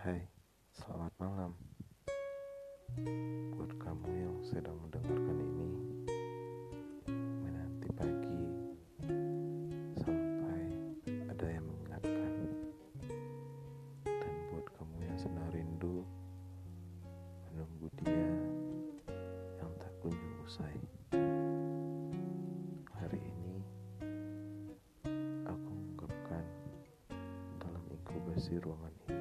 Hai, selamat malam. Buat kamu yang sedang mendengarkan ini, menanti pagi sampai ada yang mengingatkan. Dan buat kamu yang sedang rindu, menunggu dia yang tak kunjung usai. Hari ini, aku mengungkapkan dalam inkubasi ruangan ini.